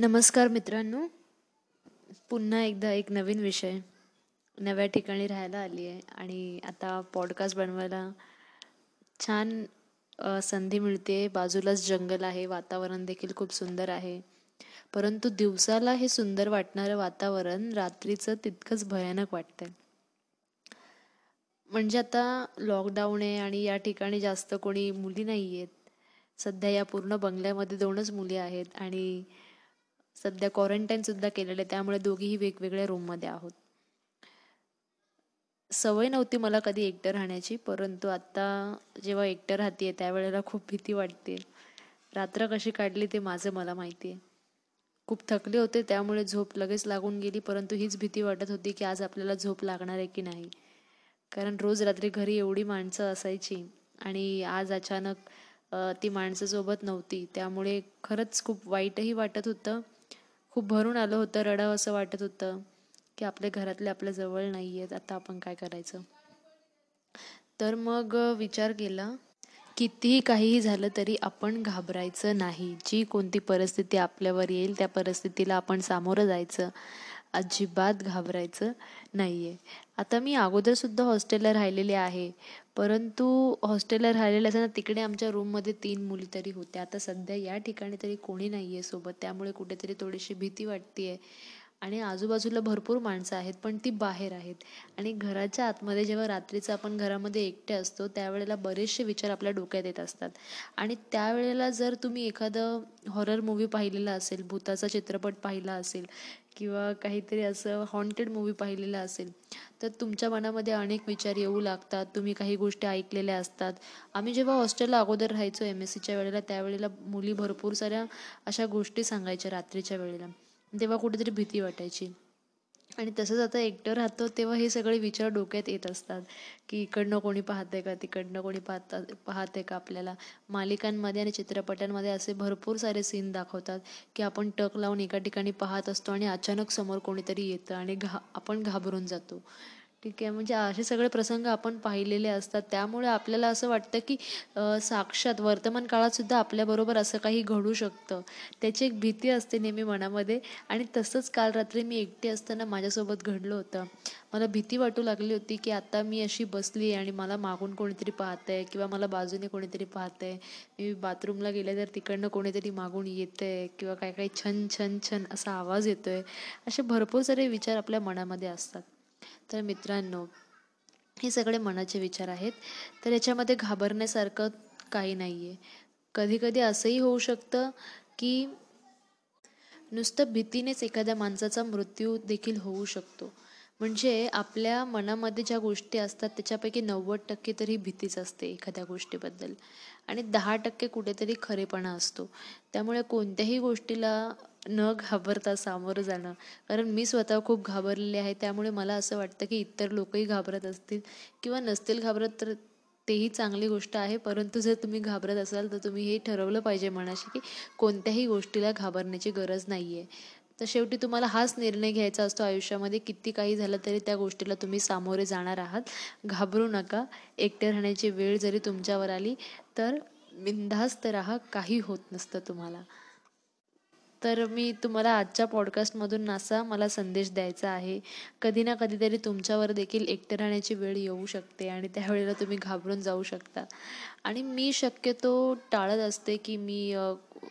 नमस्कार मित्रांनो. पुन्हा एकदा एक नवीन विषय नव्या ठिकाणी राहायला आली आहे आणि आता पॉडकास्ट बनवायला छान संधी मिळते. बाजूलाच जंगल आहे वातावरण देखील खूप सुंदर आहे. परंतु दिवसाला हे सुंदर वाटणारं वातावरण रात्रीचं तितकंच भयानक वाटतंय. म्हणजे आता लॉकडाऊन आहे आणि या ठिकाणी जास्त कोणी मुली नाही आहेत सध्या या पूर्ण बंगल्यामध्ये दोनच मुली आहेत आणि सध्या क्वारंटाईन सुद्धा केलेलं आहे. त्यामुळे दोघीही वेगवेगळ्या रूममध्ये आहोत. सवय नव्हती मला कधी एकटं राहण्याची परंतु आत्ता जेव्हा एकटं राहते त्यावेळेला खूप भीती वाटते. रात्र कशी काढली ते माझं मला माहिती आहे खूप थकले होते त्यामुळे झोप लगेच लागून गेली परंतु हीच भीती वाटत होती की आज आपल्याला झोप लागणार आहे की नाही. कारण रोज रात्री घरी एवढी माणसं असायची आणि आज अचानक ती माणसं सोबत नव्हती. त्यामुळे खरंच खूप वाईटही वाटत होतं. खूप भरून आलं होतं रडावं असं वाटत होतं की आपल्या घरातले आपल्या जवळ नाही आहेत आता आपण काय करायचं? तर मग विचार केला कितीही काहीही झालं तरी आपण घाबरायचं नाही. जी कोणती परिस्थिती आपल्यावर येईल त्या परिस्थितीला आपण सामोरं जायचं. अजिबात घाबरायचं नाही आहे आता मी अगोदरसुद्धा हॉस्टेलला राहिलेले आहे. परंतु हॉस्टेलला राहिलेले असताना तिकडे आमच्या रूममध्ये तीन मुली तरी होत्या. आता सध्या या ठिकाणी तरी कोणी नाही आहे सोबत. त्यामुळे कुठेतरी थोडीशी भीती वाटते आहे आणि आजूबाजूला भरपूर माणसं आहेत पण ती बाहेर आहेत. आणि घराच्या आतमध्ये जेव्हा रात्रीचं आपण घरामध्ये एकटे असतो त्यावेळेला बरेचसे विचार आपल्या डोक्यात येत असतात. आणि त्यावेळेला जर तुम्ही एखादं हॉरर मूवी पाहिलेला असेल भूताचा चित्रपट पाहिला असेल किंवा काहीतरी असं हॉन्टेड मूवी पाहिलेला असेल तर तुमच्या मनामध्ये अनेक विचार येऊ लागतात. तुम्ही काही गोष्टी ऐकलेल्या असतात. आम्ही जेव्हा हॉस्टेलला अगोदर राहायचो एम एस सीच्या वेळेला त्यावेळेला मुली भरपूर साऱ्या अशा गोष्टी सांगायच्या रात्रीच्या वेळेला. तेव्हा कुठेतरी भीती वाटायची. आणि तसंच आता एकटं राहतो तेव्हा हे सगळे विचार डोक्यात येत असतात. की इकडनं कोणी पाहते का तिकडनं कोणी पाहता पाहते का आपल्याला? मालिकांमध्ये आणि चित्रपटांमध्ये असे भरपूर सारे सीन दाखवतात की आपण टक लावून एका ठिकाणी पाहत असतो आणि अचानक समोर कोणीतरी येतं आणि घा आपण घाबरून जातो. ठीक आहे. म्हणजे असे सगळे प्रसंग आपण पाहिलेले असतात. त्यामुळे आपल्याला असं वाटतं की साक्षात वर्तमान काळातसुद्धा आपल्याबरोबर असं काही घडू शकतं. त्याची एक भीती असते नेहमी मनामध्ये. आणि तसंच काल रात्री मी एकटी असताना माझ्यासोबत घडलं होतं. मला भीती वाटू लागली होती की आता मी अशी बसली आहे आणि मला मागून कोणीतरी पाहत आहे किंवा मला बाजूने कोणीतरी पाहत आहे मी बाथरूमला गेले तर तिकडनं कोणीतरी मागून येतं आहे किंवा काही काही छन छन छन असा आवाज येतो आहे असे भरपूर सारे विचार आपल्या मनामध्ये असतात. तर मित्रांनो हे सगळे मनाचे विचार आहेत. तर याच्यामध्ये घाबरण्यासारखं काही नाही आहे कधीकधी असंही होऊ शकतं की नुसतं भीतीनेच एखाद्या माणसाचा मृत्यू देखील होऊ शकतो. म्हणजे आपल्या मनामध्ये ज्या गोष्टी असतात त्याच्यापैकी नव्वद टक्के तरी भीतीच असते एखाद्या गोष्टीबद्दल. आणि दहा टक्के कुठेतरी खरेपणा असतो. त्यामुळे कोणत्याही गोष्टीला न घाबरता सामोरं जाणं. कारण मी स्वतः खूप घाबरलेले आहे. त्यामुळे मला असं वाटतं की इतर लोकही घाबरत असतील किंवा नसतील घाबरत तर तेही चांगली गोष्ट आहे. परंतु जर तुम्ही घाबरत असाल तर तुम्ही हे ठरवलं पाहिजे मनाशी की कोणत्याही गोष्टीला घाबरण्याची गरज नाही आहे तर शेवटी तुम्हाला हाच निर्णय घ्यायचा असतो आयुष्यामध्ये. किती काही झालं तरी त्या गोष्टीला तुम्ही सामोरे जाणार आहात. घाबरू नका. एकटे राहण्याची वेळ जरी तुमच्यावर आली तर बिनधास्त राहा. काही होत नसतं तुम्हाला. तर मी तुम्हाला आजच्या पॉडकास्टमधून असा मला संदेश द्यायचा आहे. कधी ना कधीतरी तुमच्यावर देखील एकटे राहण्याची वेळ येऊ शकते आणि त्यावेळेला तुम्ही घाबरून जाऊ शकता. आणि मी शक्यतो टाळत असते की मी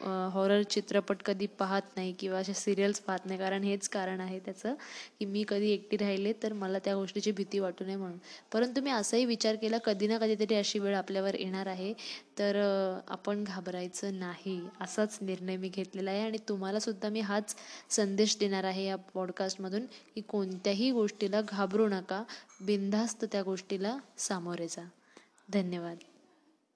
हॉरर चित्रपट कधी पाहत नाही किंवा अशा सिरियल्स पाहत नाही. कारण हेच कारण आहे त्याचं की मी कधी एकटी राहिले तर मला त्या गोष्टीची भीती वाटू नये म्हणून. परंतु मी असाही विचार केला कधी ना कधीतरी अशी वेळ आपल्यावर येणार आहे. तर आपण घाबरायचं नाही असाच निर्णय मी घेतलेला आहे. आणि तुम्हालासुद्धा मी हाच संदेश देणार आहे या पॉडकास्टमधून की कोणत्याही गोष्टीला घाबरू नका. बिनधास्त त्या गोष्टीला सामोरे जा. धन्यवाद.